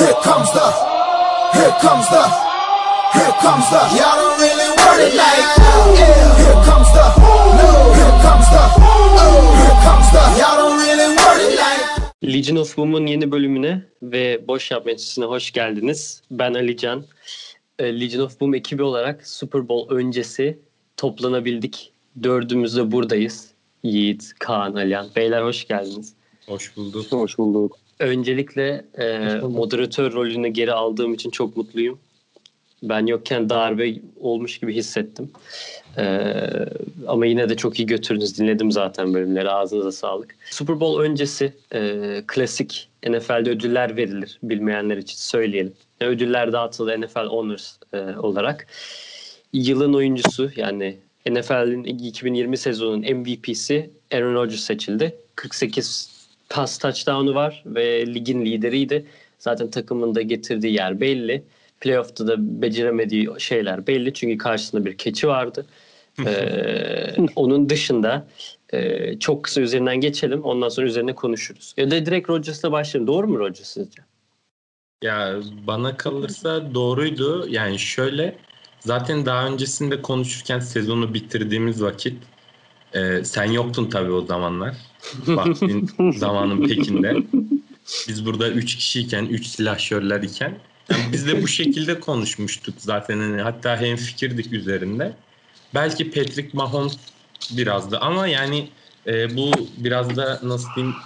Here comes the, here comes the, here comes the. Y'all don't really want it like yeah. Here comes the, no. Here comes the, oh. Here comes the. Y'all don't really want it like. Legion of Boom'un yeni bölümüne ve Boş Yap hoş geldiniz. Ben Ali Can. Ee, Legion of Boom ekibi olarak Super Bowl öncesi toplanabildik. Dördümüz de buradayız. Yiğit, Kaan, Alihan. Beyler hoş geldiniz. Hoş bulduk. Hoş bulduk. Öncelikle e, moderatör rolünü geri aldığım için çok mutluyum. Ben yokken darbe olmuş gibi hissettim. E, ama yine de çok iyi götürdünüz. Dinledim zaten bölümleri. Ağzınıza sağlık. Super Bowl öncesi e, klasik NFL'de ödüller verilir. Bilmeyenler için söyleyelim. Ödüller dağıtıldı NFL Honors e, olarak. Yılın oyuncusu yani NFL'in 2020 sezonunun MVP'si Aaron Rodgers seçildi. 48 pas touchdown'u var ve ligin lideriydi. Zaten takımın da getirdiği yer belli. Playoff'ta da beceremediği şeyler belli. Çünkü karşısında bir keçi vardı. Ee, onun dışında e, çok kısa üzerinden geçelim. Ondan sonra üzerine konuşuruz. Ya da direkt Rodgers'la başlayalım. Doğru mu Rodgers sizce? Ya bana kalırsa doğruydu. Yani şöyle zaten daha öncesinde konuşurken sezonu bitirdiğimiz vakit e, sen yoktun tabii o zamanlar. Vaktin zamanın pekinde. Biz burada 3 kişiyken, 3 silahşörler iken yani biz de bu şekilde konuşmuştuk zaten. Yani hatta hem fikirdik üzerinde. Belki Patrick Mahomes birazdı ama yani e, bu biraz da nasıl diyeyim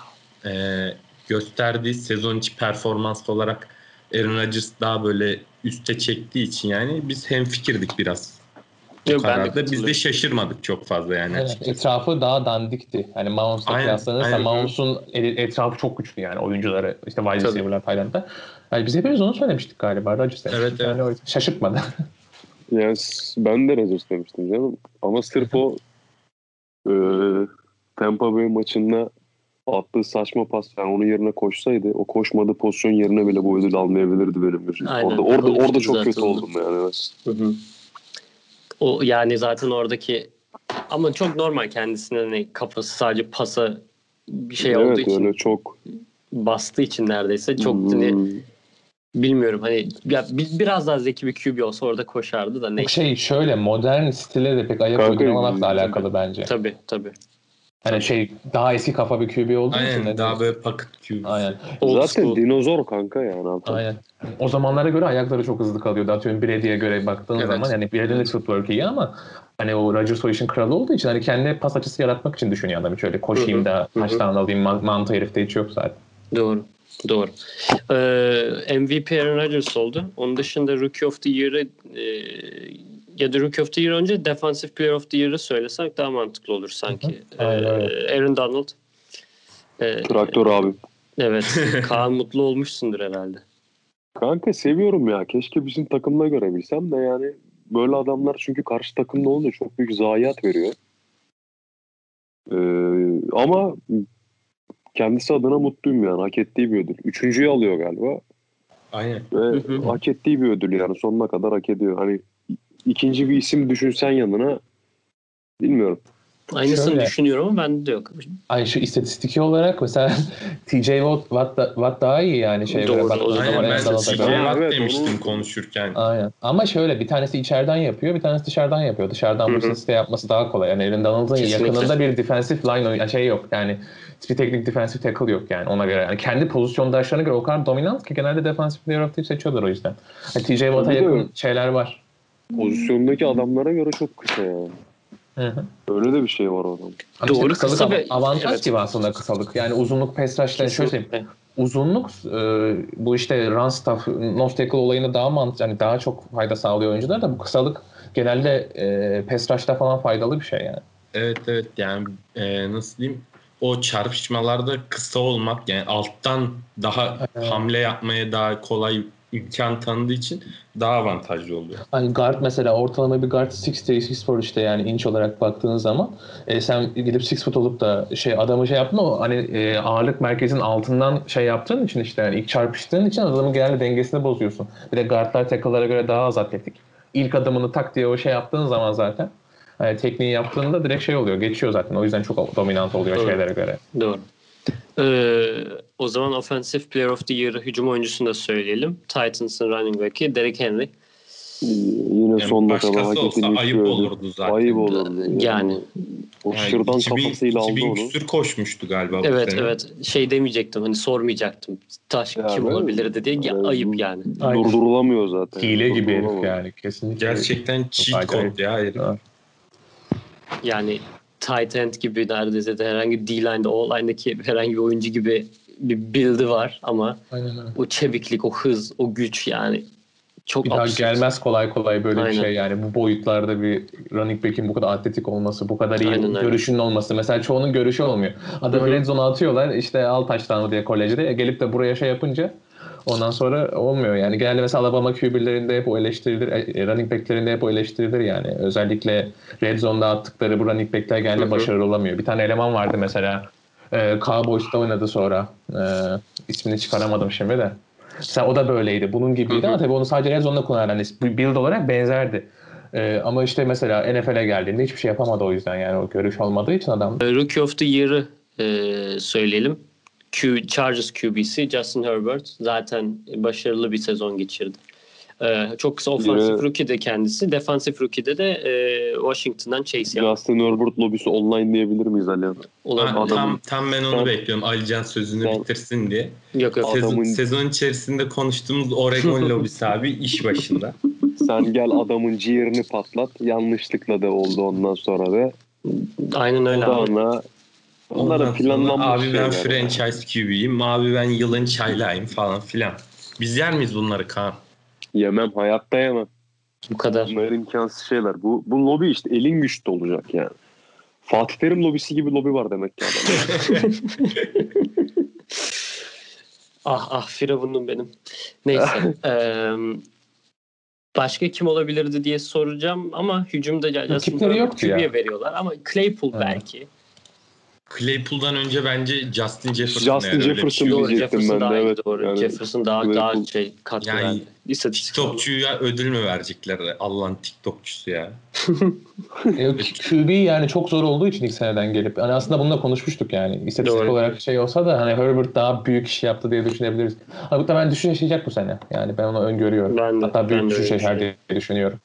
e, gösterdiği sezon içi performans olarak Aaron Rodgers daha böyle üste çektiği için yani biz hem fikirdik biraz. Yok, ben de biz de şaşırmadık çok fazla yani Evet, açıkçası. etrafı daha dandikti. Hani Mahomes'la kıyaslanırsa. Mahomes'un etrafı çok güçlü yani oyuncuları. işte wide receiver'lar Tayland'da. Yani biz hepimiz onu söylemiştik galiba. Rodgers. Evet, evet. Yani o yüzden şaşırtmadı. Yani ben de Rodgers demiştim canım. Ama sırf o e, Tampa Bay maçında attığı saçma pas yani onun yerine koşsaydı o koşmadığı pozisyon yerine bile bu ödül almayabilirdi benim gözüm. Aynen. Orada, orada, orada çok kötü oldum yani. Hı hı. O yani zaten oradaki ama çok normal kendisine hani kafası sadece pasa bir şey olduğu evet için öyle çok. bastığı için neredeyse çok hani Hmm. bilmiyorum hani ya bi- biraz daha zeki bir QB olsa orada koşardı da ne Yok şey şöyle modern stile de pek ayak tabii. alakalı bence. tabii tabii. Hani şey daha eski kafa bir QB olduğu için. Aynen de- daha böyle pocket QB. Aynen. Old Zaten school. dinozor kanka yani. Altan. Aynen. O zamanlara göre ayakları çok hızlı kalıyordu. Atıyorum Brady'ye göre baktığın Evet. zaman yani Brady'nin de footwork iyi ama hani o Rodgers o işin kralı olduğu için hani kendine pas açısı yaratmak için düşünüyor adam. Şöyle koşayım Hı da Hı hı. taştan alayım man- mantığı herifte hiç yok zaten. Doğru. Doğru. Ee, MVP Aaron Rodgers oldu. Onun dışında Rookie of the Year'ı e, ya da Rookie of the Year önce Defensive Player of the Year'ı söylesek daha mantıklı olur sanki. Ee, Aynen öyle. Aaron Donald. Ee, Traktör abi. Evet. Kaan mutlu olmuşsundur herhalde. Kanka seviyorum ya. Keşke bizim takımda görebilsem de yani böyle adamlar çünkü karşı takımda olunca çok büyük zayiat veriyor. Ee, ama kendisi adına mutluyum yani. Hak ettiği bir ödül. Üçüncüyü alıyor galiba. Aynen. Ve Hı hı. hak ettiği bir ödül yani. Sonuna kadar hak ediyor. Hani ikinci bir isim düşünsen yanına bilmiyorum. Aynısını Şöyle. düşünüyorum ama bende de yok. Ay şu istatistiki olarak mesela TJ Watt, Watt, da- Watt daha iyi yani şeye Doğru, zaman Aynen zaman ben en de. Ha, Watt evet, demiştim onu- konuşurken. Aynen. Ama şöyle bir tanesi içeriden yapıyor, bir tanesi dışarıdan yapıyor. Dışarıdan bu siste yapması daha kolay. Yani Aaron Donald'ın yakınında bir defensive line şey yok. Yani hiçbir teknik defensive tackle yok yani ona göre. Yani kendi pozisyondaşlarına göre o kadar dominant ki genelde defensive player of seçiyorlar o yüzden. Yani TJ Watt'a yakın şeyler var. Pozisyondaki adamlara göre çok kısa yani. Hı hı. Öyle de bir şey var orada. İşte Doğru, kısalık kısa av- ve- avantaj evet. gibi aslında kısalık. Yani uzunluk pass rush'tan şöyle söyleyeyim. Uzunluk e, bu işte run stuff, nose tackle olayını daha mant yani daha çok fayda sağlıyor oyuncular da bu kısalık genelde e, pass rush'ta falan faydalı bir şey yani. Evet evet yani e, nasıl diyeyim o çarpışmalarda kısa olmak yani alttan daha Evet. hamle yapmaya daha kolay imkan tanıdığı için daha avantajlı oluyor. Hani guard mesela ortalama bir guard 6'te 6 işte yani inç olarak baktığın zaman e, sen gidip 6 foot olup da şey adamı şey yaptın o hani e, ağırlık merkezinin altından şey yaptığın için işte yani ilk çarpıştığın için adamın genelde dengesini bozuyorsun. Bir de guardlar tackle'lara göre daha az atletik. İlk adımını tak diye o şey yaptığın zaman zaten yani tekniği yaptığında direkt şey oluyor geçiyor zaten o yüzden çok dominant oluyor Doğru. şeylere göre. Doğru. Ee, o zaman Offensive Player of the Year'ı hücum oyuncusunu da söyleyelim. Titans'ın running back'i Derrick Henry. Yine Yani son dakikada başkası hak olsa ettiğini ayıp olurdu zaten. Ayıp olurdu. Yani O Yani şırdan 2000 kafasıyla aldı 2000 onu. küsür koşmuştu galiba evet evet şey demeyecektim hani sormayacaktım. Taş Ya, kim olabilirdi diye Ya, Evet. ayıp yani. Aynen. Durdurulamıyor zaten. Hile gibi herif yani kesinlikle. Gerçekten cheat code ya herif. Yani tight end gibi neredeyse de herhangi D-line'de, O-line'deki herhangi bir oyuncu gibi bir build'i var ama Aynen öyle. o çeviklik, o hız, o güç yani çok Bir daha gelmez kolay kolay böyle Aynen. bir şey yani bu boyutlarda bir running back'in bu kadar atletik olması, bu kadar iyi Aynen öyle. görüşünün olması. Mesela çoğunun görüşü olmuyor. Adamı red zone'a atıyorlar işte al taştanı diye kolejde E, gelip de buraya şey yapınca ondan sonra olmuyor. Yani genelde mesela Alabama QB'lerinde hep o eleştirilir, e, running back'lerinde hep o eleştirilir yani. Özellikle red zone'da attıkları bu running back'ler genelde başarılı olamıyor. Bir tane eleman vardı mesela e, Cowboys'ta oynadı sonra. E, ismini çıkaramadım şimdi de. Mesela o da böyleydi. Bunun gibiydi ama tabii onu sadece red zone'da kullanan hani build olarak benzerdi. Ee, ama işte mesela NFL'e geldiğinde hiçbir şey yapamadı o yüzden yani o görüş olmadığı için adam. Ee, Rookie of the Year'ı e, söyleyelim. Q, Chargers QB'si Justin Herbert zaten başarılı bir sezon geçirdi. Ee, çok kısa offensive Yine- rookie de kendisi. Defensive rookie'de de e, Washington'dan Chase Young. Justin Herbert lobisi online diyebilir miyiz Ali? abi? Olabilir. Ha, Adamın- tam, tam ben onu Sen- bekliyorum. Alican sözünü Sen- bitirsin diye. Yok yok. Adamın- Sezon, sezon içerisinde konuştuğumuz Oregon lobisi abi iş başında. Sen gel adamın ciğerini patlat. Yanlışlıkla da oldu ondan sonra da. Aynen öyle abi. Sonra Ondan planlanmış abi ben franchise QB'yim, abi ben yılın çaylağıyım falan filan. Biz yer miyiz bunları Kaan? Yemem hayatta yemem. Bu kadar. Bunlar imkansız şeyler. Bu, bu lobi işte elin güçlü olacak yani. Fatih Terim lobisi gibi lobi var demek ki adam. Ah ah Firavun'um benim. Neyse. eee, başka kim olabilirdi diye soracağım ama hücumda Rakipleri Herbert yoktu ya. QB'ye veriyorlar ama Claypool Evet. belki. Claypool'dan önce bence Justin Jefferson. Justin bir Jefferson şey diyecektim Jefferson ben de, evet. doğru. Yani Jefferson daha Claypool- daha şey katkı Yani verdi. İstatistik. TikTokçuya ödül mü verecekler? Allah'ın TikTokçusu ya. E, QB yani çok zor olduğu için ilk seneden gelip. Hani aslında bununla konuşmuştuk yani. İstatistik Doğru. olarak şey olsa da hani Herbert daha büyük iş yaptı diye düşünebiliriz. Ama ben düşüş yaşayacak bu sene. Yani ben onu öngörüyorum. Ben de- Hatta büyük ben düşüş öyle yaşar diye düşünüyorum.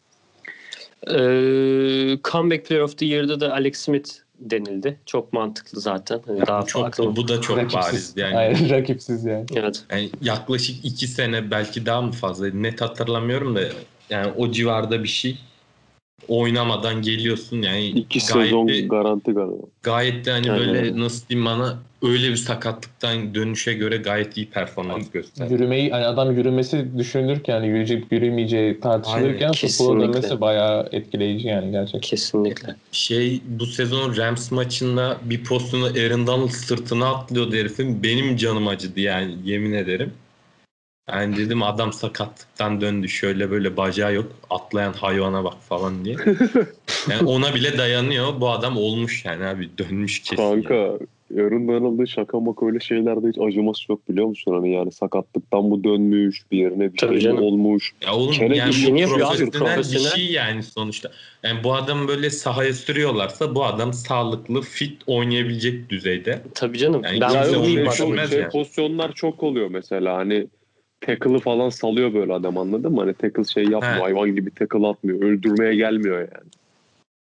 Eee, comeback Player of the Year'da da Alex Smith denildi. Çok mantıklı zaten. Hani daha çok farklı. bu da çok Rakipsiz. bariz yani. Aynen, rakipsiz yani. Evet. yani. Yaklaşık iki sene belki daha mı fazla net hatırlamıyorum da yani o civarda bir şey oynamadan geliyorsun yani İki gayet sezon de, garanti galiba. gayet de hani Aynen böyle öyle. nasıl diyeyim bana öyle bir sakatlıktan dönüşe göre gayet iyi performans gösterdi. Yürümeyi, hani adam yürümesi düşünülürken, yürüyecek, yürümeyeceği tartışılırken futbola dönmesi bayağı etkileyici yani gerçekten. Kesinlikle. Şey bu sezon Rams maçında bir pozisyonu Aaron Donald sırtına atlıyordu herifin. Benim canım acıdı yani yemin ederim. Yani dedim adam sakatlıktan döndü. Şöyle böyle bacağı yok. Atlayan hayvana bak falan diye. Yani ona bile dayanıyor. Bu adam olmuş yani abi. Dönmüş kesin. Kanka yani. Aaron Donald'ın şaka maka öyle şeylerde hiç acıması yok biliyor musun? Hani yani sakatlıktan bu dönmüş bir yerine bir Tabii şey canım. olmuş. Ya oğlum Çene yani bu yapıyor abi, profesyonel bir profesyonel. şey yani sonuçta. Yani bu adam böyle sahaya sürüyorlarsa bu adam sağlıklı, fit oynayabilecek düzeyde. Tabii canım. Yani ben Ya vurayım şey, şey, yani. pozisyonlar çok oluyor mesela hani tackle'ı falan salıyor böyle adam anladın mı? Hani tackle şey yapmıyor He. hayvan gibi tackle atmıyor öldürmeye gelmiyor yani.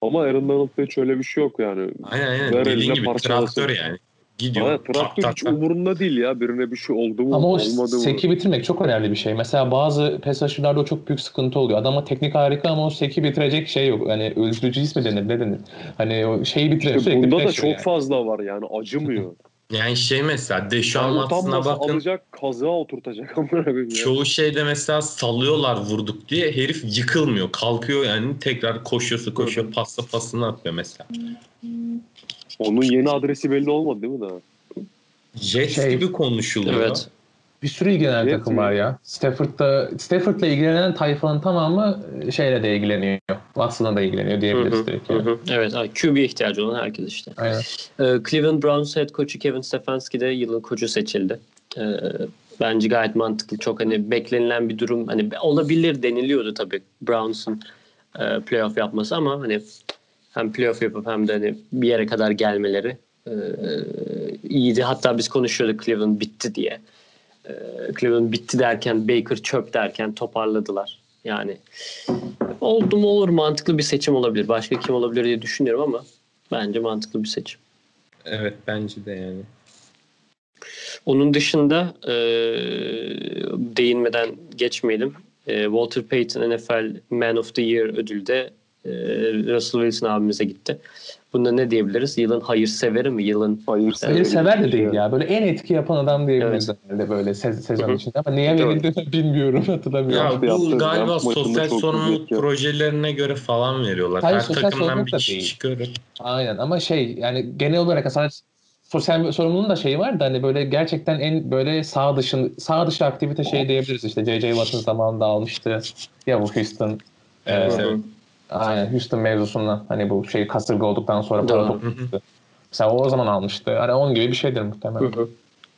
Ama Aaron Donald'da hiç öyle bir şey yok yani. Aynen aynen. Dediğin gibi traktör yani. Gidiyor. Ama tak traktör tak hiç tak. umurunda değil ya. Birine bir şey oldu mu Ama o olmadı mı? seki bitirmek çok önemli bir şey. Mesela bazı pes aşırılarda o çok büyük sıkıntı oluyor. Adama teknik harika ama o seki bitirecek şey yok. Yani öldürücü ismi denir ne denir? Hani o şeyi bitirecek İşte bunda da çok yani. fazla var yani acımıyor. Yani şey mesela Deşan Watson'a bakın. alacak kazığa oturtacak amına koyayım ya. Çoğu şeyde mesela sallıyorlar vurduk diye herif yıkılmıyor. Kalkıyor yani tekrar koşuyorsa koşuyor pasta pasını atıyor mesela. Onun yeni adresi belli olmadı değil mi daha? Jets Şey- gibi konuşuluyor. Evet. Bir sürü ilgilenen Evet, takım var ya. Stafford'da Stafford'la ilgilenen tayfanın tamamı şeyle de ilgileniyor. Watson'la da ilgileniyor diyebiliriz hı, direkt. hı Yani. hı. Evet. QB'ye ihtiyacı olan herkes işte. Aynen. Ee, Cleveland Browns head coach'u Kevin Stefanski de yılın koçu seçildi. Ee, bence gayet mantıklı. Çok hani beklenilen bir durum. Hani olabilir deniliyordu tabii Browns'un e, playoff yapması ama hani hem playoff yapıp hem de hani bir yere kadar gelmeleri e, iyiydi. Hatta biz konuşuyorduk Cleveland bitti diye. E, Cleveland bitti derken Baker çöp derken toparladılar. Yani oldu mu olur mantıklı bir seçim olabilir. Başka kim olabilir diye düşünüyorum ama bence mantıklı bir seçim. Evet bence de yani. Onun dışında e, değinmeden geçmeyelim. E, Walter Payton NFL Man of the Year ödülü de e, Russell Wilson abimize gitti. Bunda ne diyebiliriz? Yılın hayırseveri mi? Yılın Hayır, Hayır sever de değil ya. Böyle en etki yapan adam diyebiliriz herhalde böyle se- sezon içinde. Ama niye Doğru. verildiğini bilmiyorum hatırlamıyorum. Ya bu galiba sosyal sorumluluk projelerine göre falan veriyorlar. Hayır, Her takımdan bir da kişi değil. çıkıyor. Aynen ama şey yani genel olarak sadece sosyal sorumluluğun da şeyi var da hani böyle gerçekten en böyle sağ dışın sağ dışı aktivite şey diyebiliriz işte J.J. Watt'ın zamanında almıştı ya bu Houston Evet, e, evet. Aynen Houston mevzusundan hani bu şey kasırga olduktan sonra para toplamıştı. Mesela o zaman almıştı. Hani onun gibi bir şeydir muhtemelen.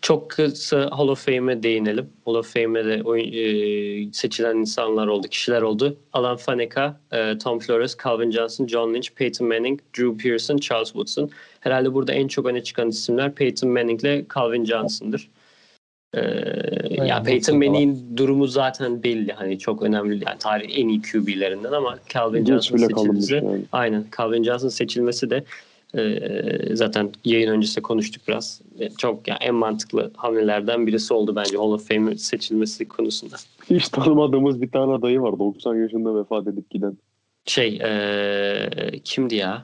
Çok kısa Hall of Fame'e değinelim. Hall of Fame'e de oyun, e, seçilen insanlar oldu, kişiler oldu. Alan Faneca, e, Tom Flores, Calvin Johnson, John Lynch, Peyton Manning, Drew Pearson, Charles Woodson. Herhalde burada en çok öne çıkan isimler Peyton Manning ile Calvin Johnson'dır. E, ya Peyton Manning'in durumu zaten belli. Hani çok önemli. Yani tarihin en iyi QB'lerinden ama Calvin Johnson seçilmesi yani. Aynen. Calvin Johnson seçilmesi de e, zaten yayın öncesi de konuştuk biraz. E, Çok yani en mantıklı hamlelerden birisi oldu bence Hall of Fame seçilmesi konusunda. Hiç tanımadığımız bir tane adayı var. 90 yaşında vefat edip giden. Şey e, kimdi ya?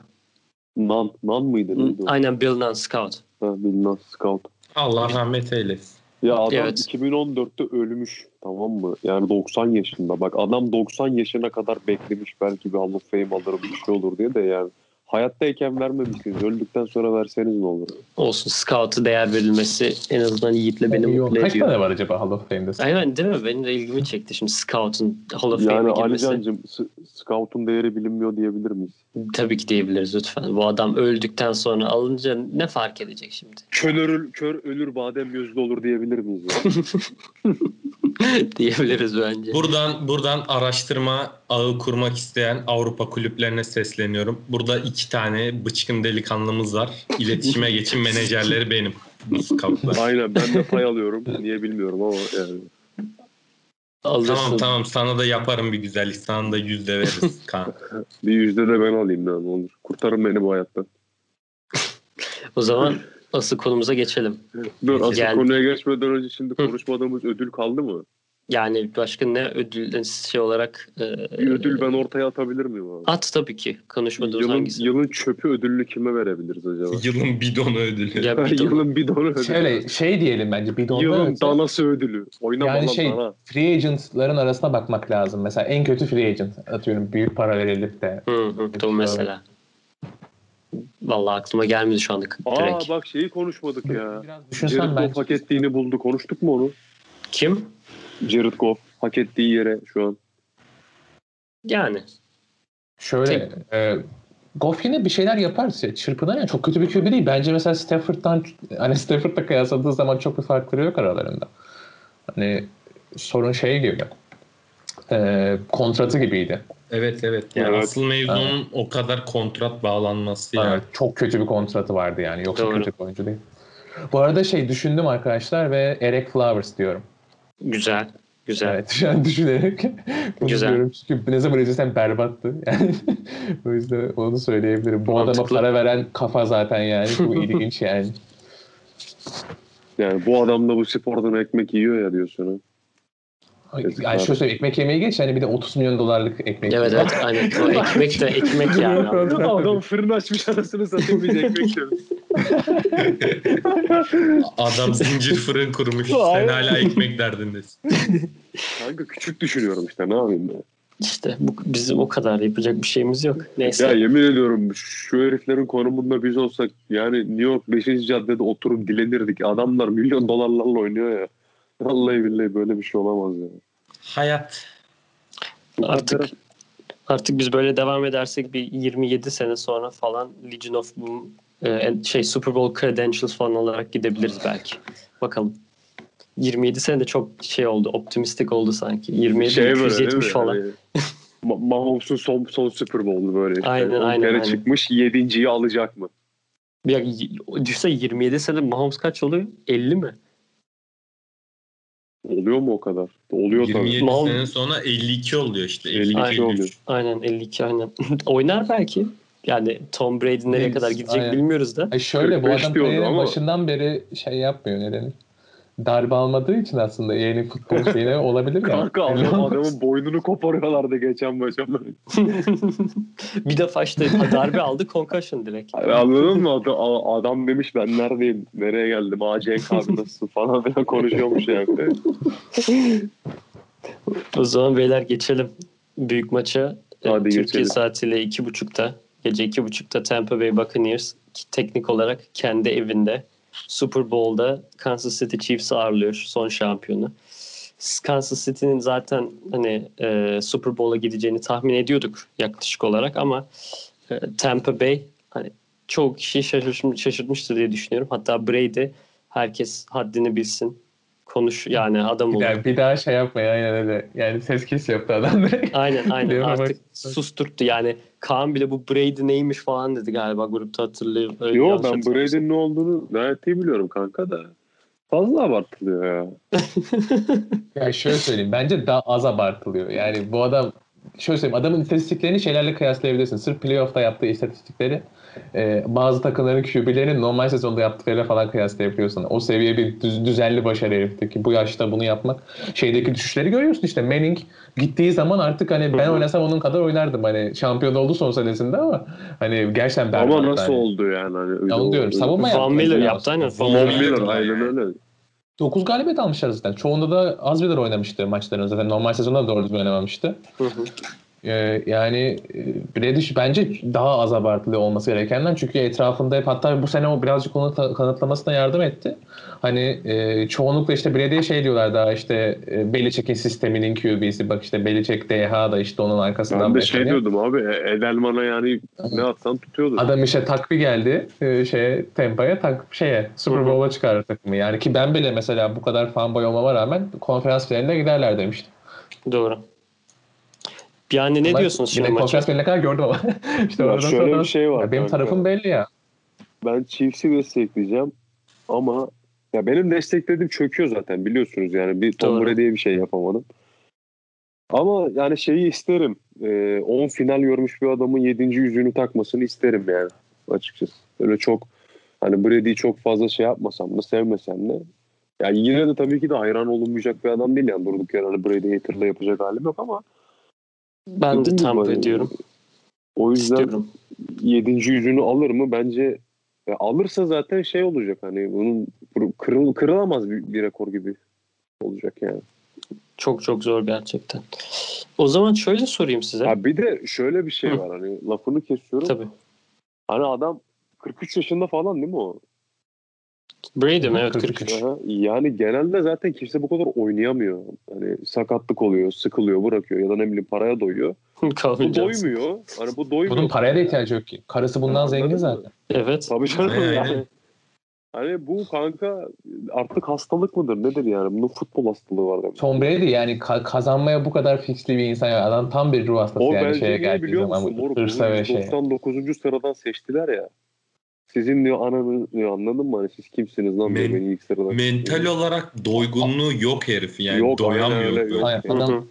Nan. Nan mıydı? Neydi? Aynen Bill Nunn Scout. Ha, bilmem. Scout. Allah rahmet eylesin. Ya adam Evet. 2014'te ölmüş tamam mı? Yani 90 yaşında. Bak adam 90 yaşına kadar beklemiş belki bir Hall of Fame alırım bir şey olur diye de yani. Hayattayken vermemişsiniz. Öldükten sonra verseniz ne olur? Olsun Scout'a değer verilmesi en azından Yiğit'le beni oldu. mutlu Kaç ediyor. tane var acaba Hall of Fame'de? Aynen değil mi? Benim de ilgimi çekti şimdi Scout'un Hall of Yani Fame'e girmesi. S- Scout'un değeri bilinmiyor diyebilir miyiz? Tabii ki diyebiliriz lütfen. Bu adam öldükten sonra alınca ne fark edecek şimdi? Kör ölür, kör ölür badem gözlü olur diyebilir miyiz? ya? diyebiliriz bence. Buradan buradan araştırma ağı kurmak isteyen Avrupa kulüplerine sesleniyorum. Burada iki tane bıçkın delikanlımız var. İletişime geçin menajerleri benim. Aynen ben de pay alıyorum. Niye bilmiyorum ama yani. Alırsın. tamam tamam sana da yaparım bir güzellik. Sana da yüzde veririz Kaan. Bir yüzde de ben alayım lan olur. Kurtarın beni bu hayattan. O zaman asıl konumuza geçelim. Dur asıl Gel. konuya geçmeden önce şimdi konuşmadığımız ödül kaldı mı? Yani başka ne ödül şey olarak e, Bir ödül ben ortaya atabilir miyim abi? at tabii ki konuşmadığımız Yılın, hangisi? yılın çöpü ödülünü kime verebiliriz acaba? Yılın bidonu ödülü. Ya de- yılın bidonu ödülü. Şöyle şey diyelim bence bidonda Yılın önce- danası ödülü. Oynamadan Yani şey dana. free agent'ların arasına bakmak lazım. Mesela en kötü free agent atıyorum büyük para verilip de. Hı hı, mesela. Vallahi aklıma gelmedi şu anda Aa direkt. bak şeyi konuşmadık ya. Biraz Jared Goff hak ettiğini buldu. Konuştuk mu onu? Kim? Jared Goff hak ettiği yere şu an. Yani. Şöyle e, Goff yine bir şeyler yapar. Çırpınar yani çok kötü bir QB değil. Bence mesela Stafford'dan hani Stafford'la kıyasladığı zaman çok bir farkları yok aralarında. Hani sorun şey gibi. E, kontratı gibiydi. Evet evet. Yani Evet. asıl mevzunun o kadar kontrat bağlanması yani. Evet, çok kötü bir kontratı vardı yani. Yoksa Doğru. kötü bir oyuncu değil. Bu arada şey düşündüm arkadaşlar ve Eric Flowers diyorum. Güzel. Güzel. Evet şu an düşünerek bunu Güzel. diyorum. Çünkü ne zaman izlesem berbattı. Yani o yüzden onu söyleyebilirim. Bu adama Mantıklı. para veren kafa zaten yani. Bu ilginç yani. Yani bu adam da bu spordan ekmek yiyor ya diyorsun. Yani şöyle söyleyeyim, ekmek yemeye geç yani bir de 30 milyon dolarlık ekmek. Evet evet aynen. O ekmek de ekmek yani. adam fırın açmış arasını satayım biz ekmek. Adam zincir fırın kurmuş. Sen hala ekmek derdindesin. Kanka küçük düşünüyorum işte ne yapayım ben. İşte bu, bizim o kadar yapacak bir şeyimiz yok. Neyse. Ya yemin ediyorum şu heriflerin konumunda biz olsak yani New York 5. caddede oturup dilenirdik. Adamlar milyon dolarlarla oynuyor ya. Vallahi billahi böyle bir şey olamaz ya. Hayat. Artık artık biz böyle devam edersek bir 27 sene sonra falan Legion of Boom e, şey Super Bowl credentials falan olarak gidebiliriz belki. Bakalım. 27 sene de çok şey oldu. Optimistik oldu sanki. 27 şey böyle değil 270 mi? falan. Ma- Mahomes'un son, son Super Bowl'u böyle. işte. Aynen, aynen, aynen. çıkmış yedinciyi alacak mı? Ya, düşünsene 27 sene Mahomes kaç oluyor? 50 mi? Oluyor mu o kadar? Oluyor tabii. 27 Mal- sene sonra 52 oluyor işte. 52 52 oluyor. Aynen 52 aynen. Oynar belki. Yani Tom Brady nereye Biz- kadar gidecek aynen. bilmiyoruz da. Ay şöyle bu 45 adam diyordu ama- başından beri şey yapmıyor ne denir? Darbe almadığı için aslında yeni futbol şeyine olabilir ya. Kanka adam, adamın boynunu koparıyorlardı geçen maça. bir defa işte darbe aldı concussion direkt. Hani Anladın mı? Adam, adam demiş ben neredeyim? Nereye geldim? Aa Cenk abi nasılsın falan filan konuşuyormuş yani. O zaman beyler geçelim büyük maça. Hadi Türkiye geçelim. saatiyle iki buçukta gece iki buçukta Tampa Bay Buccaneers teknik olarak kendi evinde Super Bowl'da Kansas City Chiefs'i ağırlıyor son şampiyonu. Kansas City'nin zaten hani e, Super Bowl'a gideceğini tahmin ediyorduk yaklaşık olarak ama e, Tampa Bay hani çoğu kişiyi şaşırtmış, şaşırtmıştır diye düşünüyorum. Hatta Brady herkes haddini bilsin. Konuş yani adam Bir olur. daha, bir daha şey yapmayın aynen öyle. Yani ses kes yaptı adam direkt. Aynen aynen artık susturttu yani Kaan bile bu Brady neymiş falan dedi galiba grupta hatırlıyorum. Öyle Yo yanlış ben. Brady'nin ne olduğunu gayet iyi biliyorum kanka da. Fazla abartılıyor ya. Yani şöyle söyleyeyim. Bence daha az abartılıyor. Yani bu adam şöyle söyleyeyim. Adamın istatistiklerini şeylerle kıyaslayabilirsin. Sırf playoff'ta yaptığı istatistikleri e, bazı takımların QB'lerin normal sezonda yaptıklarıyla falan kıyaslayabiliyorsun. O seviye bir düz- düzenli başarı herifti bu yaşta bunu yapmak. Şeydeki düşüşleri görüyorsun işte. Manning gittiği zaman artık hani ben oynasam onun kadar oynardım. Hani şampiyon oldu son senesinde ama hani gerçekten berbat. Ama nasıl yani. oldu yani? Hani Ya onu diyorum. Savunma Van yaptı. Miller mesela. yaptı aynen. Von Miller, Miller aynen öyle. 9 galibiyet almışlar zaten. Çoğunda da az bir oynamıştı maçların zaten. Normal sezonda da doğru düzgün oynamamıştı. Hı hı. Ee, yani e, Brady bence daha az abartılı olması gerekenden çünkü etrafında hep hatta bu sene o birazcık onu ta- kanıtlamasına yardım etti. Hani e, çoğunlukla işte Brady'ye şey diyorlar daha işte e, Belichick'in sisteminin QB'si bak işte Belichick DH da işte onun arkasından Ben de şey diyordum abi Edelman'a yani ne atsan tutuyordu. Adam işte takvi geldi e, şeye Tampa'ya tak şeye Super. Bowl'a çıkardı takımı. Yani ki ben bile mesela bu kadar fanboy olmama rağmen konferans finaline giderler demiştim. Doğru. Yani ne Ama diyorsunuz şimdi maça? konferans kadar gördüm ama. işte Ya oradan şöyle sonra bir şey var benim kanka. tarafım belli ya. Ben Chiefs'i destekleyeceğim ama ya benim desteklediğim çöküyor zaten biliyorsunuz yani bir Tom Doğru. Brady'ye bir şey yapamadım. Ama yani şeyi isterim. 10 final görmüş bir adamın 7. yüzüğünü takmasını isterim yani açıkçası. Öyle çok hani Brady'yi çok fazla şey yapmasam da sevmesem de yani yine de tabii ki de hayran olunmayacak bir adam değil yani durduk yere hani Brady hater'la yapacak halim yok ama Ben de Tampa hani ediyorum. O yüzden İstiyorum. 7. yüzünü alır mı? Bence ya alırsa zaten şey olacak hani bunun kırıl, kırılamaz bir, bir rekor gibi olacak yani. Çok çok zor gerçekten. O zaman şöyle sorayım size. Ha bir de şöyle bir şey Hı. var hani lafını kesiyorum. Tabii. Hani adam 43 yaşında falan değil mi o? Brady mi? Evet 43. 43. Aha, yani genelde zaten kimse bu kadar oynayamıyor. Hani sakatlık oluyor, sıkılıyor, bırakıyor ya da ne bileyim paraya doyuyor. Bu doymuyor. Hani bu doymuyor. Bunun paraya da ihtiyacı yok ki. Karısı bundan Anladın zengin zaten. Evet. Tabii canım Aynen. yani. Hani bu kanka artık hastalık mıdır nedir yani? Bunun futbol hastalığı var demek. Tom Brady yani ka- kazanmaya bu kadar fixli bir insan. Yani adam tam bir ruh hastası O yani şeye geldiği biliyor zaman. musun? Hırsa ve şey. 99. sıradan seçtiler ya. Sizin diyor ananı diyor anladın mı? Hani siz kimsiniz lan Men- beni ilk sıradan. Mental olarak doygunluğu yok herif yani Yok, doyamıyor. öyle, adam hı.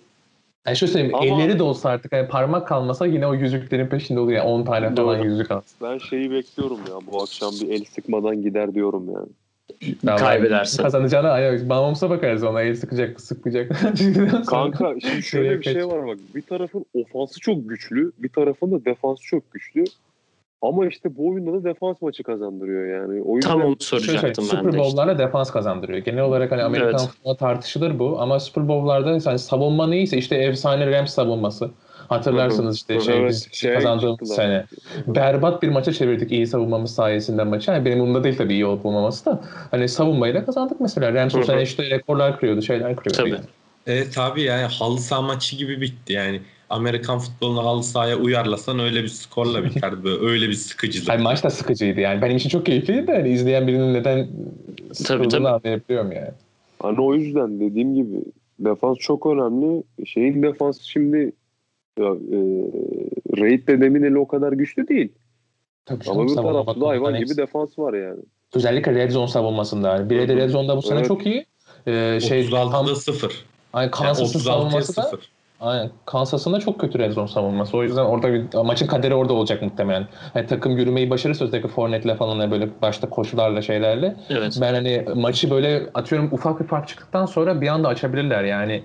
yani şöyle söyleyeyim Ama- elleri de olsa artık yani parmak kalmasa yine o yüzüklerin peşinde olur yani 10 tane falan Doğru. yüzük alsın. Ben şeyi bekliyorum ya bu akşam bir el sıkmadan gider diyorum yani. Kaybederse. Kazanacağına ayak. Mahmut'a bakarız ona el sıkacak mı sıkmayacak. Kanka şimdi şöyle bir şey var bak. Bir tarafın ofansı çok güçlü. Bir tarafın da defansı çok güçlü. Ama işte bu oyunda da defans maçı kazandırıyor yani. O yüzden Tam onu soracaktım söyleyeyim, ben Super de. işte. Defans kazandırıyor. Genel olarak hani Amerikan Evet. futbolu tartışılır bu ama Super Bowl'larda hani savunma neyse işte efsane Rams savunması. Hatırlarsınız işte şey Evet, biz şey kazandığımız çıktılar. sene. Berbat bir maça çevirdik iyi savunmamız sayesinde maçı. Yani benim umurumda değil tabii iyi olup olmaması da. Hani savunmayla kazandık mesela. Rams o sene işte rekorlar kırıyordu, şeyler kırıyordu. Tabii. yani. Evet abi yani halı saha maçı gibi bitti yani. Amerikan futbolunu halı sahaya uyarlasan öyle bir skorla biterdi böyle öyle bir sıkıcılık. Hani maç da sıkıcıydı yani. Benim için çok keyifliydi de hani izleyen birinin neden sıkıldığını tabii. anlayabiliyorum yani. Hani o yüzden dediğim gibi defans çok önemli. Şeyin defansı şimdi ya, e, Raid de demin eli o kadar güçlü değil. Tabii Ama bir tarafta da hayvan gibi defans var yani. Özellikle red zone savunmasında. Bir de red zone'da bu sene Evet. çok iyi. Ee, şey, 36'da 0. Aynen Yani Kansas'ın 36'ya savunması da 0. Aynen. Kansas'ın da çok kötü red zone savunması. O yüzden orada bir, maçın kaderi orada olacak muhtemelen. Hani takım yürümeyi başarırsa özellikle Fournette'le falan hani böyle başta koşularla şeylerle. Evet. Ben hani maçı böyle atıyorum ufak bir fark çıktıktan sonra bir anda açabilirler yani.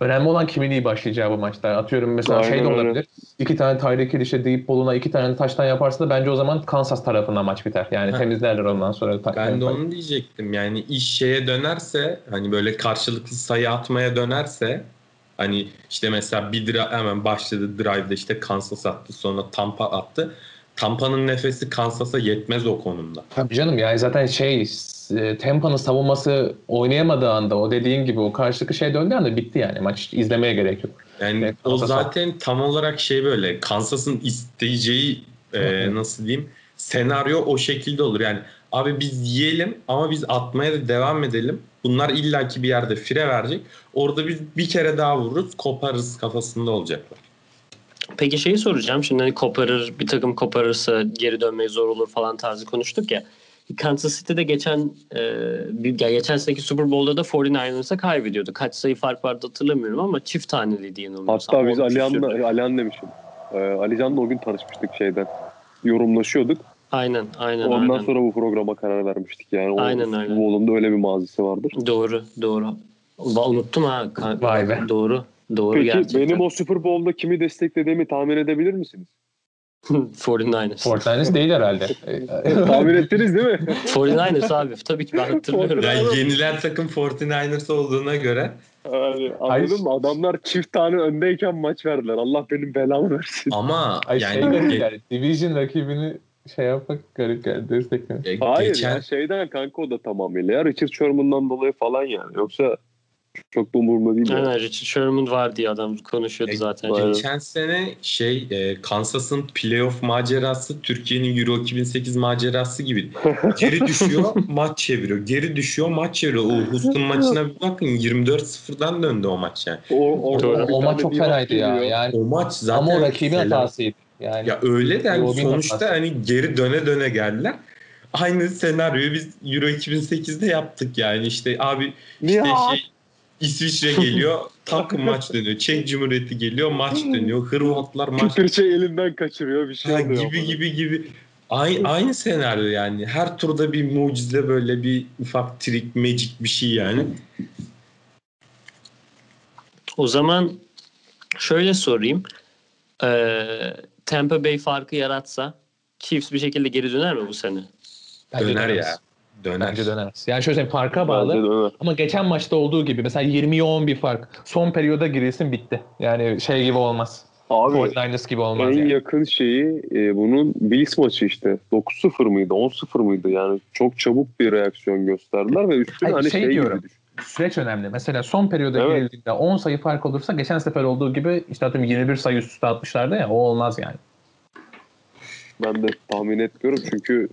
Önemli olan kimin iyi başlayacağı bu maçta. Atıyorum mesela şey de Aynen öyle. olabilir. İki tane Tyreek Hill işte deep ball'una iki tane taştan yaparsa da bence o zaman Kansas tarafından maç biter. Yani Heh. temizlerler ondan sonra. Ben de onu diyecektim. Yani iş şeye dönerse hani böyle karşılıklı sayı atmaya dönerse hani işte mesela bir dra- hemen başladı drive'da işte Kansas attı sonra Tampa attı. Tampa'nın nefesi Kansas'a yetmez o konumda. Tabii canım yani zaten şey e, Tampa'nın savunması oynayamadığı anda o dediğin gibi o karşılıklı şey döndüğü anda bitti yani. Maç izlemeye gerek yok. Yani Evet, o Kansas zaten tam olarak şey böyle Kansas'ın isteyeceği e, nasıl diyeyim senaryo o şekilde olur. Yani abi biz yiyelim ama biz atmaya da devam edelim. Bunlar illaki bir yerde fire verecek. Orada biz bir kere daha vururuz koparırız kafasında olacaklar. Peki şeyi soracağım. Şimdi hani koparır, bir takım koparırsa geri dönmeyi zor olur falan tarzı konuştuk ya. Kansas City'de geçen e, bir, ya geçen seneki Super Bowl'da da 49ers'a kaybediyordu. Kaç sayı fark vardı hatırlamıyorum ama çift taneliydi yanılmıyorsam. Hatta biz. Alihan'la, Alihan demişim. Ee, Alican'la o gün tanışmıştık şeyden. Yorumlaşıyorduk. Aynen, aynen. Ondan aynen. sonra bu programa karar vermiştik. Yani o Aynen öyle. futbolunda öyle bir mazisi vardır. Doğru, doğru. Va- Unuttum ha. Ka- Vay be. Doğru, doğru Peki gerçekten. benim o Super Bowl'da kimi desteklediğimi tahmin edebilir misiniz? 49ers. Fortnite değil herhalde. Tahmin ettiniz değil mi? 49ers abi. Tabii ki ben hatırlıyorum. Yani yenilen takım 49ers olduğuna göre Yani, anladın mı? Adamlar çift tane öndeyken maç verdiler. Allah benim belamı versin. ama Ay şey yani ge- yani. Division rakibini şey yapmak garip geldi. Desteklemek. e, Hayır geçen ya şeyden kanka o da tamamıyla ya. Richard Sherman'dan dolayı falan yani. Yoksa çok da umurumda değil. yani. Aynen Richard Sherman var diye adam konuşuyordu E, zaten. Geçen sene şey e, Kansas'ın playoff macerası Türkiye'nin Euro 2008 macerası gibi. Geri düşüyor maç çeviriyor. Geri düşüyor maç çeviriyor. O Houston maçına bir bakın 24-0'dan döndü o maç yani. O, bir O tane maç çok fenaydı ya. Yani O maç zaten ama o rakibin hatasıydı. Yani Ya öyle de Robin sonuçta hatası. hani geri döne döne geldiler. Aynı senaryoyu biz Euro 2008'de yaptık yani işte abi işte Ya. şey İsviçre geliyor takım maç dönüyor. Çek Cumhuriyeti geliyor maç dönüyor. Hırvatlar maç Kıpırçı elinden kaçırıyor bir şey Ha, oluyor. gibi gibi gibi. Aynı, aynı senaryo yani. Her turda bir mucize böyle bir ufak trik, magic bir şey yani. O zaman şöyle sorayım. Ee, Tampa Bay farkı yaratsa Chiefs bir şekilde geri döner mi bu sene? bence Döner dönemez. ya. Döner. Bence dönemez. Yani şöyle söyleyeyim farka bağlı. Ama geçen maçta olduğu gibi mesela 20'ye 10 bir fark. Son periyoda girilsin bitti. Yani şey gibi olmaz. Abi 49ers gibi olmaz en yani. yakın şeyi e, bunun Bills maçı işte. 9-0 mıydı? 10-0 mıydı? Yani çok çabuk bir reaksiyon gösterdiler ve üstüne Hayır, hani şey şey, diyorum. gibi. Süreç önemli. Mesela son periyoda Evet. girildiğinde 10 sayı fark olursa geçen sefer olduğu gibi işte atıyorum 21 sayı üst üste atmışlardı ya o olmaz yani. Ben de tahmin etmiyorum çünkü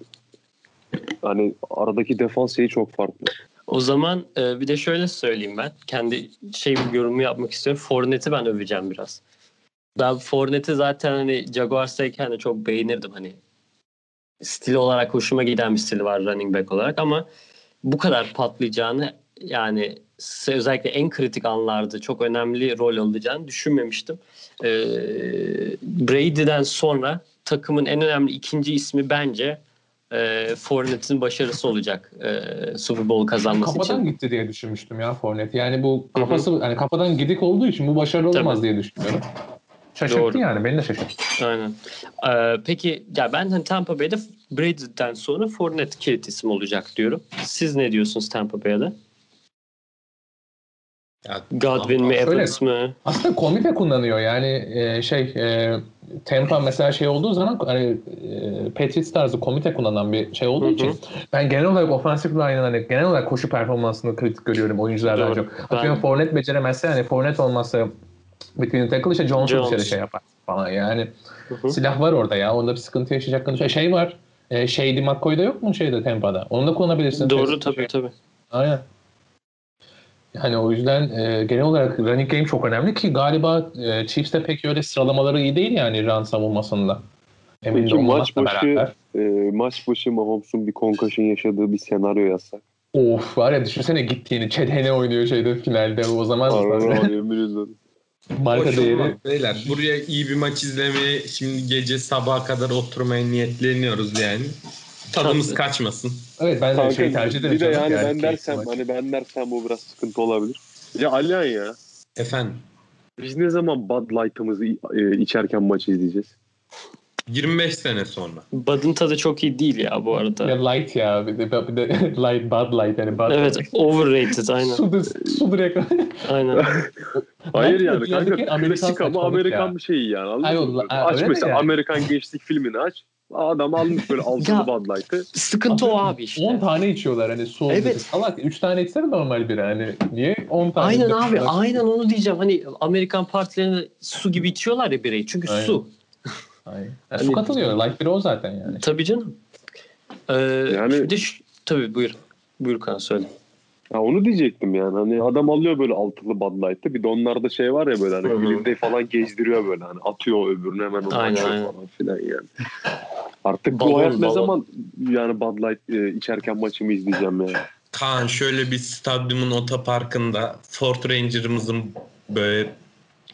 hani aradaki defans şeyi çok farklı. O zaman e, bir de şöyle söyleyeyim ben. Kendi şey bir yorumu yapmak istiyorum. Fournette'i ben öveceğim biraz. Ben Fournette'i zaten hani Jaguars'tayken de çok beğenirdim hani. Stil olarak hoşuma giden bir stili var running back olarak ama bu kadar patlayacağını yani s- özellikle en kritik anlarda çok önemli rol alacağını düşünmemiştim. Ee, Brady'den sonra takımın en önemli ikinci ismi bence e, Fournette'in başarısı olacak e, Super Bowl kazanması Kafadan için. gitti diye düşünmüştüm ya Fournette. Yani bu kafası hani kafadan gidik olduğu için bu başarılı Tabii. diye düşünüyorum. Şaşırttı Doğru. yani beni de şaşırttı. Aynen. Ee, peki ya ben hani Tampa Bay'de Brady'den sonra Fournette kilit isim olacak diyorum. Siz ne diyorsunuz Tampa Bay'de? Ya, Godwin mi, Evans mı? Aslında de kullanıyor yani e, şey e, Tampa mesela şey olduğu zaman hani e, Patriots tarzı komite kullanan bir şey olduğu için ben genel olarak offensive line'ın hani genel olarak koşu performansını kritik görüyorum oyunculardan Doğru. çok. Ben- Atıyorum Fournette beceremezse hani Fournette olmazsa between tackle işte Jones, Jones. dışarı şey yapar falan yani. Hı hı. Silah var orada ya. Onda bir sıkıntı yaşayacak şey, şey var. E, Shady McCoy'da yok mu şeyde Tampa'da? Onu da kullanabilirsin. Doğru Şey- tabii tabii. Aynen. Yani o yüzden e, genel olarak running game çok önemli ki galiba e, Chiefs'te pek öyle sıralamaları iyi değil yani run savunmasında. Emin Peki de maç başı- beraber. e, maç başı Mahomes'un bir concussion yaşadığı bir senaryo yazsak. Of var ya düşünsene gittiğini. Chad Henne oynuyor şeyde finalde. O zaman Harbi marka Hoş değeri. olmaz beyler. Buraya iyi bir maç izlemeye şimdi gece sabaha kadar oturmaya niyetleniyoruz yani. Tadımız kaçmasın. Evet ben de şey tercih ederim. bir de canım, yani ben dersem maç. hani ben dersem bu biraz sıkıntı olabilir. Ya Alihan ya Efendim biz ne zaman Bud Light'ımızı e, içerken maç izleyeceğiz? 25 sene sonra. Bud'ın tadı çok iyi değil ya bu arada. Ya light ya. Bir de, bir de light, bud light yani. Bud Evet overrated aynen. Sudur, sudur yakın. aynen. Hayır yani kanka Amerikan klasik ama Amerikan ya. bir şey yani anladın Ay, mı? Aç mesela yani? Amerikan gençlik filmini aç. Adam almış böyle altılı Bud Light'ı. Sıkıntı o abi işte. 10 tane içiyorlar hani su olduğu Evet. Salak 3 tane içsene normal biri hani. Niye 10 tane? Aynen içiyorlar? abi aynen onu diyeceğim. Hani Amerikan partilerinde su gibi içiyorlar ya bireyi. Çünkü Aynen. su. Aynen. Yani su katılıyor. Light biri o zaten yani. Tabii canım. Ee, Yani- de şu- tabii buyur. Buyur Kaan söyle. Ha onu diyecektim yani. Hani adam alıyor böyle altılı Bud Light'ı. Bir de onlarda şey var ya böyle hani elinde falan gezdiriyor böyle hani atıyor öbürünü hemen onu Aynen, açıyor aynen. falan filan yani. Artık Balon, bu hayat ne zaman yani Bud Light e, içerken maçımı izleyeceğim yani. Kaan şöyle bir stadyumun otoparkında Ford Ranger'ımızın böyle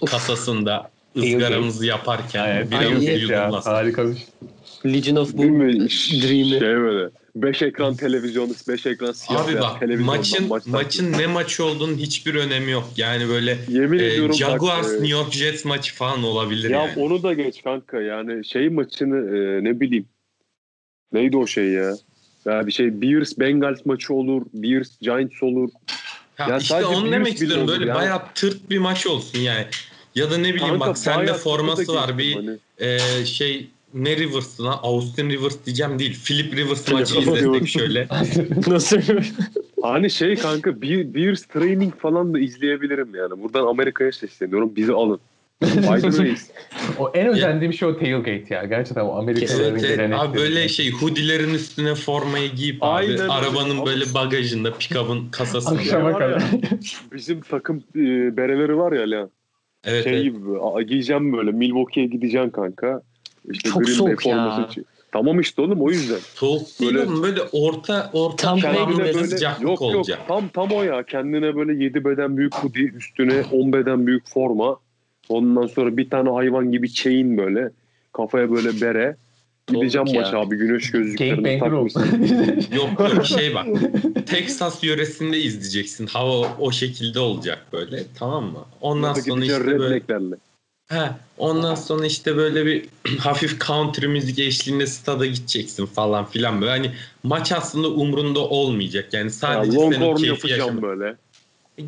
kasasında ızgaramızı yaparken Aynen. biramızı ya, yudumlasın. harika bir şey. Legion of Değil Boom mi? Dream'i. Şey böyle. Beş ekran televizyonu, beş ekran siyah Abi bak maçın maç maçın ne maçı olduğunun hiçbir önemi yok. Yani böyle Yemin e, ediyorum bak, Jaguars e, New York Jets maçı falan olabilir Ya yani. onu da geç kanka yani şey maçını e, ne bileyim neydi o şey ya? Ya bir şey Bears Bengals maçı olur, Bears Giants olur. Ya işte sadece onu demek istiyorum. Böyle ya. bayağı tırt bir maç olsun yani. Ya da ne bileyim Kanka, bak sende forması var. Bir hani. e, şey ne Rivers'ı lan? Austin Rivers diyeceğim değil. Philip Rivers maçı izledik şöyle. Nasıl? Hani şey kanka Be- Bears training falan da izleyebilirim yani. Buradan Amerika'ya sesleniyorum. Bizi alın. O en özendiğim şey o tailgate ya. Gerçekten o Amerikalıların gelenekleri. Abi böyle şey hoodilerin üstüne formayı giyip abi Aynen arabanın böyle bagajında pick-up'ın kasasında. Akşama kadar. Bizim takım e, bereleri var ya lan. Evet, şey evet. gibi giyeceğim böyle Milwaukee'ye gideceğim kanka. İşte Çok Green Bay soğuk ya. forması için. Tamam işte oğlum o yüzden. Soğuk değil Böyle- ama böyle orta orta Tam Kendine böyle- sıcaklık yok yok olacak. tam tam o ya kendine böyle 7 beden büyük hoodie üstüne 10 beden büyük forma ondan sonra bir tane hayvan gibi chain böyle kafaya böyle bere gideceğim ya. maça abi güneş gözlüklerini takmışsın. Yok yok şey bak. Texas yöresinde izleyeceksin. Hava o şekilde olacak böyle. Tamam mı? Ondan Orada sonra işte böyle. He, ondan sonra işte böyle bir hafif country müzik eşliğinde stada gideceksin falan filan böyle. Hani maç aslında umrunda olmayacak. Yani Ya, sadece senin Longhorn keyfi yapacağım yaşamak. böyle.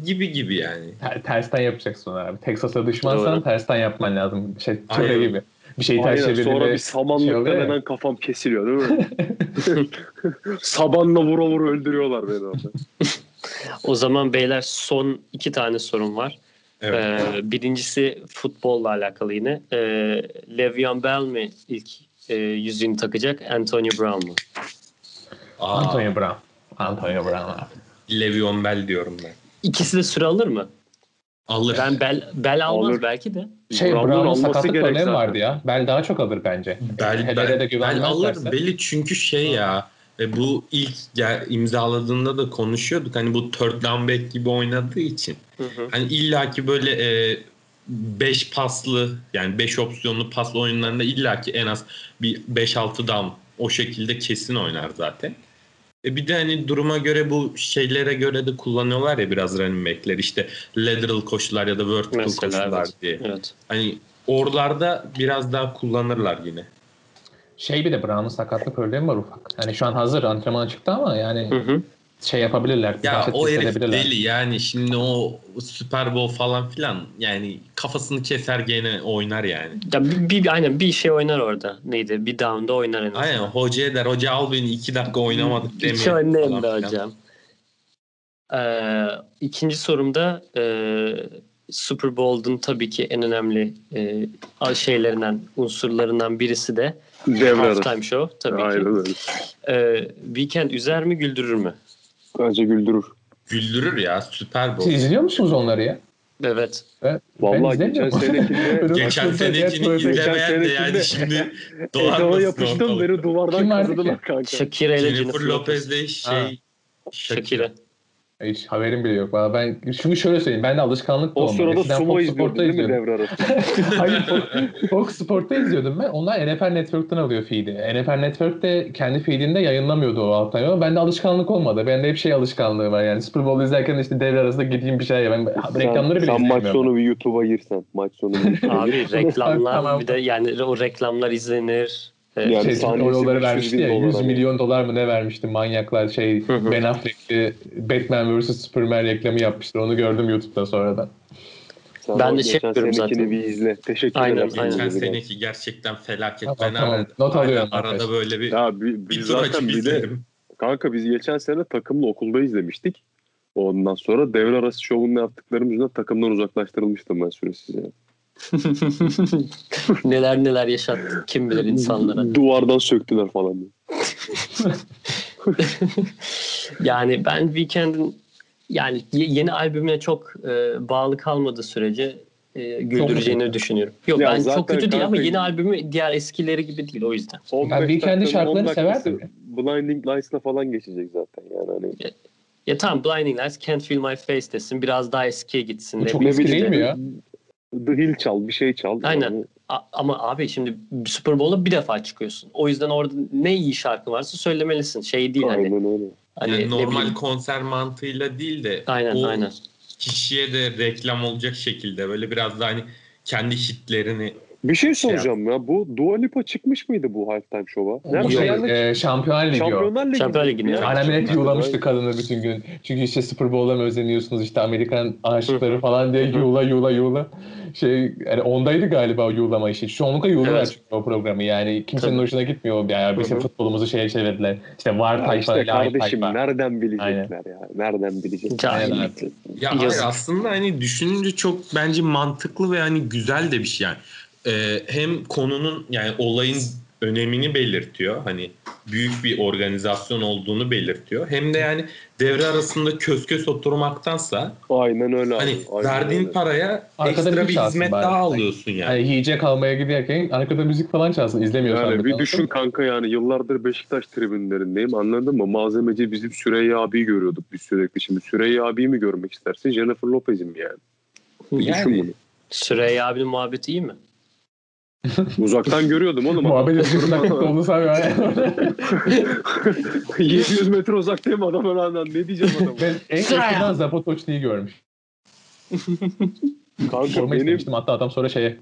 Gibi gibi yani. Ter- tersten yapacaksın abi. Texas'a düşmansan Doğru. tersten yapman lazım. Şey töre Aynen. gibi. Bir şeyi ters çevirdiğinde sonra bir şey samanlıktan oluyor ya. kafam kesiliyor değil mi? Sabanla vura vura öldürüyorlar beni orada. O zaman beyler son iki tane sorum var. Evet. Ee, birincisi futbolla alakalı yine. Ee, Le'Veon Bell mi ilk e, yüzüğünü takacak? Antonio Brown mu? Aa, Antonio Brown. Antonio Brown abi. Le'Veon Bell diyorum ben. İkisi de süre alır mı? Alır. Ben Bell, Bell almaz Alır. belki de. Şey Brown'un alması sakatlık problemi vardı ya. Bel daha çok alır bence. Bel, bel, bel alır. güvenmezlerse. Belli çünkü şey ya e, bu ilk imzaladığında da konuşuyorduk. Hani bu third down back gibi oynadığı için. Hı hı. Hani illaki böyle 5 paslı yani 5 opsiyonlu paslı oyunlarında illaki en az bir 5-6 down o şekilde kesin oynar zaten. E bir de hani duruma göre bu şeylere göre de kullanıyorlar ya biraz running back'ler işte lateral koşular ya da vertical Mesela koşular evet. diye. Evet. Hani oralarda biraz daha kullanırlar yine. Şey bir de Brown'un sakatlık problemi var ufak. Yani şu an hazır antrenmana çıktı ama yani Hı hı. şey yapabilirler. Ya o herif hissedebilirler. deli yani şimdi o Super Bowl falan filan yani kafasını keser gene oynar yani. Ya bir, bir, aynen bir şey oynar orada. Neydi? Bir down'da oynar en azından. Aynen hoca der hoca al beni iki dakika oynamadık İki demeyin. önlem falan de filan. hocam. Ee, ikinci sorumda e, Super Bowl'un tabii ki en önemli e, şeylerinden, unsurlarından birisi de Devre arası. halftime show tabii Aynen ki. öyle. Ee, weekend üzer mi güldürür mü? Bence güldürür. Güldürür ya Super Bowl. Siz izliyor musunuz onları ya? Evet. Ben Vallahi geçen senekinde Geçen senekini izlemeyen de yani şimdi dolanmasın yapıştım beni duvardan kazıdılar kanka. Shakira ile Jennifer Jennifer Lopez. Lopez'le şey Ha. Shakira. Shakira. Hiç haberim bile yok. Valla ben çünkü şöyle söyleyeyim. Ben de alışkanlık da O olmadı. sırada Eskiden sumo Fox izliyordun Sport'ta değil mi izliyordum. devre arası? Hayır Fo- Fox Sport'ta izliyordum ben. Onlar NFL Network'ten alıyor feed'i. NFL Network de kendi feed'inde yayınlamıyordu o alttan ama bende alışkanlık olmadı. Bende hep şey alışkanlığı var yani Super Bowl izlerken işte devre arasında gideyim bir şey. Ben reklamları bile sen, sen maç izlemiyorum. sonu bir YouTube'a girsen. Maç sonu bir YouTube'a Abi reklamlar Tamam. bir de yani o reklamlar izlenir. Ee, Yani şey, o yolları 500 vermişti ya dolar 100 hani. milyon dolar mı ne vermişti manyaklar şey. Ben Affleck'li Batman vs Superman reklamı yapmıştır onu gördüm YouTube'da sonradan. Sen Ben de şey geçen yapıyorum zaten. bir izle. Teşekkür Aynen, ederim. aynen. Geçen seneki gerçekten felaket. Tamam, ben tamam. arada, Not alıyorum arada arkadaşlar. böyle bir, Ya bir tur zaten bir de kanka biz geçen sene takımla okulda izlemiştik. Ondan sonra devre arası şovunu yaptıklarım yüzünden takımdan uzaklaştırılmıştım ben süresiz yani. neler neler yaşattı kim bilir insanlara. Duvardan söktüler falan. diye. Yani ben Weekend'in yani ye- yeni albümüne çok e, bağlı kalmadığı sürece e, güldüreceğini düşünüyorum. Yok Ya ben çok kötü değil ama yeni albümü diğer eskileri gibi değil o yüzden. 15 Ben Weekend'in şarkılarını 10 dakikası severdim. Blinding Lights'la falan geçecek zaten yani. Hani Ya tamam Blinding Lights, Can't Feel My Face desin. Biraz daha eskiye gitsin. Bu çok eski değil mi ya? The Hill çal, bir şey çal. Aynen. Yani A- ama abi şimdi Super Bowl'a bir defa çıkıyorsun. O yüzden orada ne iyi şarkı varsa söylemelisin. Şey değil hani. Aynen öyle. hani Yani normal bileyim. konser mantığıyla değil de Aynen o aynen. kişiye de reklam olacak şekilde böyle biraz da hani kendi hitlerini Bir şey soracağım ya. Bu Dua Lipa çıkmış mıydı bu halftime şova? Nerede şey, geldi? e, Şampiyonlar Ligi o. Şampiyonlar Ligi. Şampiyonlar. Annem Aynen. yuğlamıştı kadını bütün gün. Çünkü işte Super Bowl'a mı özeniyorsunuz işte Amerikan aşıkları falan diye yuğla yuğla yuğla. Şey yani ondaydı galiba o yuğlama işi. Çoğunlukla yuğluyorlar Evet. çünkü o programı. Yani kimsenin Tabii. hoşuna gitmiyor. Yani bizim futbolumuzu şeye çevirdiler. İşte var Ya tayfa işte kardeşim tayfa. nereden bilecekler ya? Nereden bilecekler? Aynen. Ya hayır aslında hani düşününce çok bence mantıklı ve hani güzel de bir şey yani. Ee, hem konunun yani olayın önemini belirtiyor. Hani büyük bir organizasyon olduğunu belirtiyor. Hem de yani devre arasında köz köz oturmaktansa Aynen öyle abi. hani Aynen verdiğin öyle. paraya Arkada ekstra bir hizmet bari. daha alıyorsun yani. Yani yiyecek almaya giderken arkada müzik falan çalsın. İzlemiyorsan Yani bir çalsın. düşün kanka yani yıllardır Beşiktaş tribünlerindeyim anladın mı? Malzemeci bizim Süreyya abiyi görüyorduk biz sürekli. Şimdi Süreyya abiyi mi görmek istersin? Jennifer Lopez'i mi yani? Bir düşün Yani bunu. Süreyya abinin muhabbeti iyi mi? Uzaktan görüyordum oğlum. Muhabbet ediyorsun dakika oldu sanıyor. 700 metre uzaktayım adam öğrenden. Ne diyeceğim adama? ben en yakından Zapotoçni'yi görmüş. Kanka Forma benim, istemiştim hatta adam sonra şeye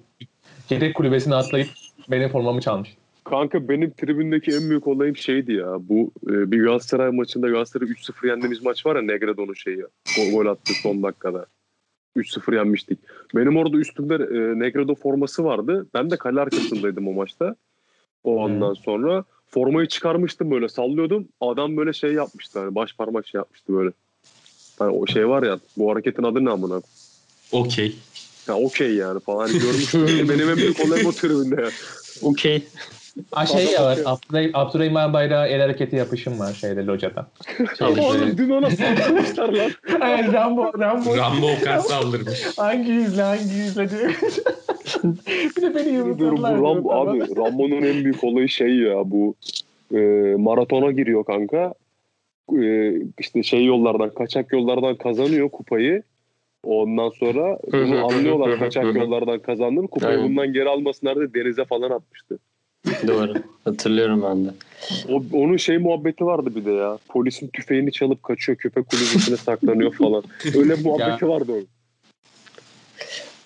yedek kulübesine atlayıp benim formamı çalmış. kanka benim tribündeki en büyük olayım şeydi ya. Bu e, bir Galatasaray maçında Galatasaray 3-0 yendiğimiz maç var ya Negredo'nun şeyi. Gol, gol attı son dakikada. 3-0 yenmiştik. Benim orada üstümde e, Negredo forması vardı. Ben de kale arkasındaydım o maçta. O ondan sonra formayı çıkarmıştım böyle sallıyordum. Adam böyle şey yapmıştı hani baş parmak şey yapmıştı böyle. Hani o şey var ya bu hareketin adı ne amına? okey. Ya okey yani falan. Hani görmüştüm. Benim en büyük olayım o tribünde ya. Okey. Ha şey ya var. Abdurrahim, Abdurrahim Bayrağı el hareketi yapışım var şeyde locada. Tamam. Oğlum dün ona saldırmışlar lan. Ay Rambo, Rambo. Rambo Okan saldırmış. hangi yüzle hangi yüzle diyor. bir de beni Dur, bu yumruklarlar. Ram, abi Rambo'nun en büyük olayı şey ya bu e, maratona giriyor kanka. E, işte şey yollardan kaçak yollardan kazanıyor kupayı. Ondan sonra bunu anlıyorlar kaçak yollardan kazandığını. Kupayı bundan geri almasınlar diye denize falan atmıştı. Doğru. Hatırlıyorum ben de. O, onun şey muhabbeti vardı bir de ya. Polisin tüfeğini çalıp kaçıyor köpek kulübesine saklanıyor falan. Öyle muhabbeti vardı onun.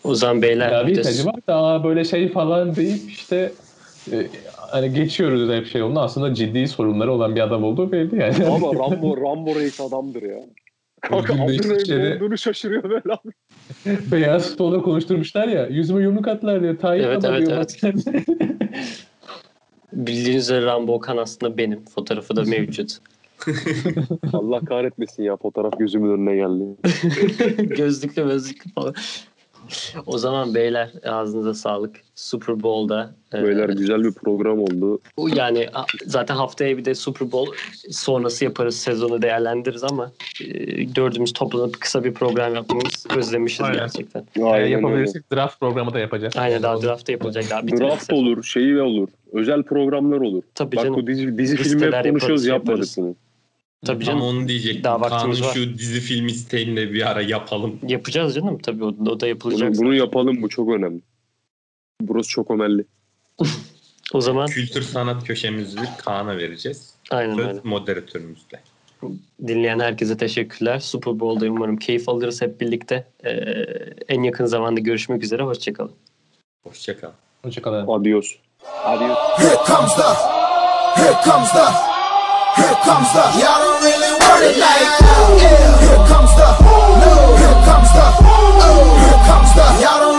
O zaman beyler Ya bir tacı var da böyle şey falan deyip işte e, hani geçiyoruz hep şey yolunu aslında ciddi sorunları olan bir adam olduğu belli yani. Ama Rambo, Rambo reis adamdır ya. Kanka Abdurrahim ne olduğunu şaşırıyor böyle abi. Beyaz futbolda konuşturmuşlar ya. Yüzüme yumruk attılar diyor. Tayyip Evet, adam evet, diyor. evet. Bildiğiniz üzere Rambo Okan aslında benim. Fotoğrafı da mevcut. Allah kahretmesin ya fotoğraf gözümün önüne geldi. Gözlüklü gözlüklü falan. O zaman beyler ağzınıza sağlık. Super Bowl'da e, Beyler güzel bir program oldu. yani zaten haftaya bir de Super Bowl sonrası yaparız sezonu değerlendiririz ama e, dördümüz toplanıp kısa bir program yapmamız özlemişiz Aynen. gerçekten. Aynen öyle. yapabilirsek draft programı da yapacağız. Aynen daha draft'ta yapılacak daha bitmedi Draft sezon. olur, şey olur. Özel programlar olur. Tabii Bak canım. bu dizi, dizi filmi hep konuşuyoruz yaparız, yapmadık yaparız. bunu. Tabii Tam canım. onu diyecektim. Daha Kaan'ın var. şu dizi film isteğini bir ara yapalım. Yapacağız canım tabii o, o da yapılacak. Bunu, bunu yapalım bu çok önemli. Burası çok önemli. O zaman Kültür sanat köşemizi Kaan'a vereceğiz. aynen öyle. Söz moderatörümüzle. Dinleyen herkese teşekkürler. Super Bowl'da umarım keyif alırız hep birlikte. Ee, en yakın zamanda görüşmek üzere. Hoşçakalın. Hoşçakal. Hoşçakalın. Adios. Adios. Here comes the, here comes the, here comes the. Y'all don't really want it like that. Yeah. Here comes the, no. Here comes the, oh. Here comes the. Y'all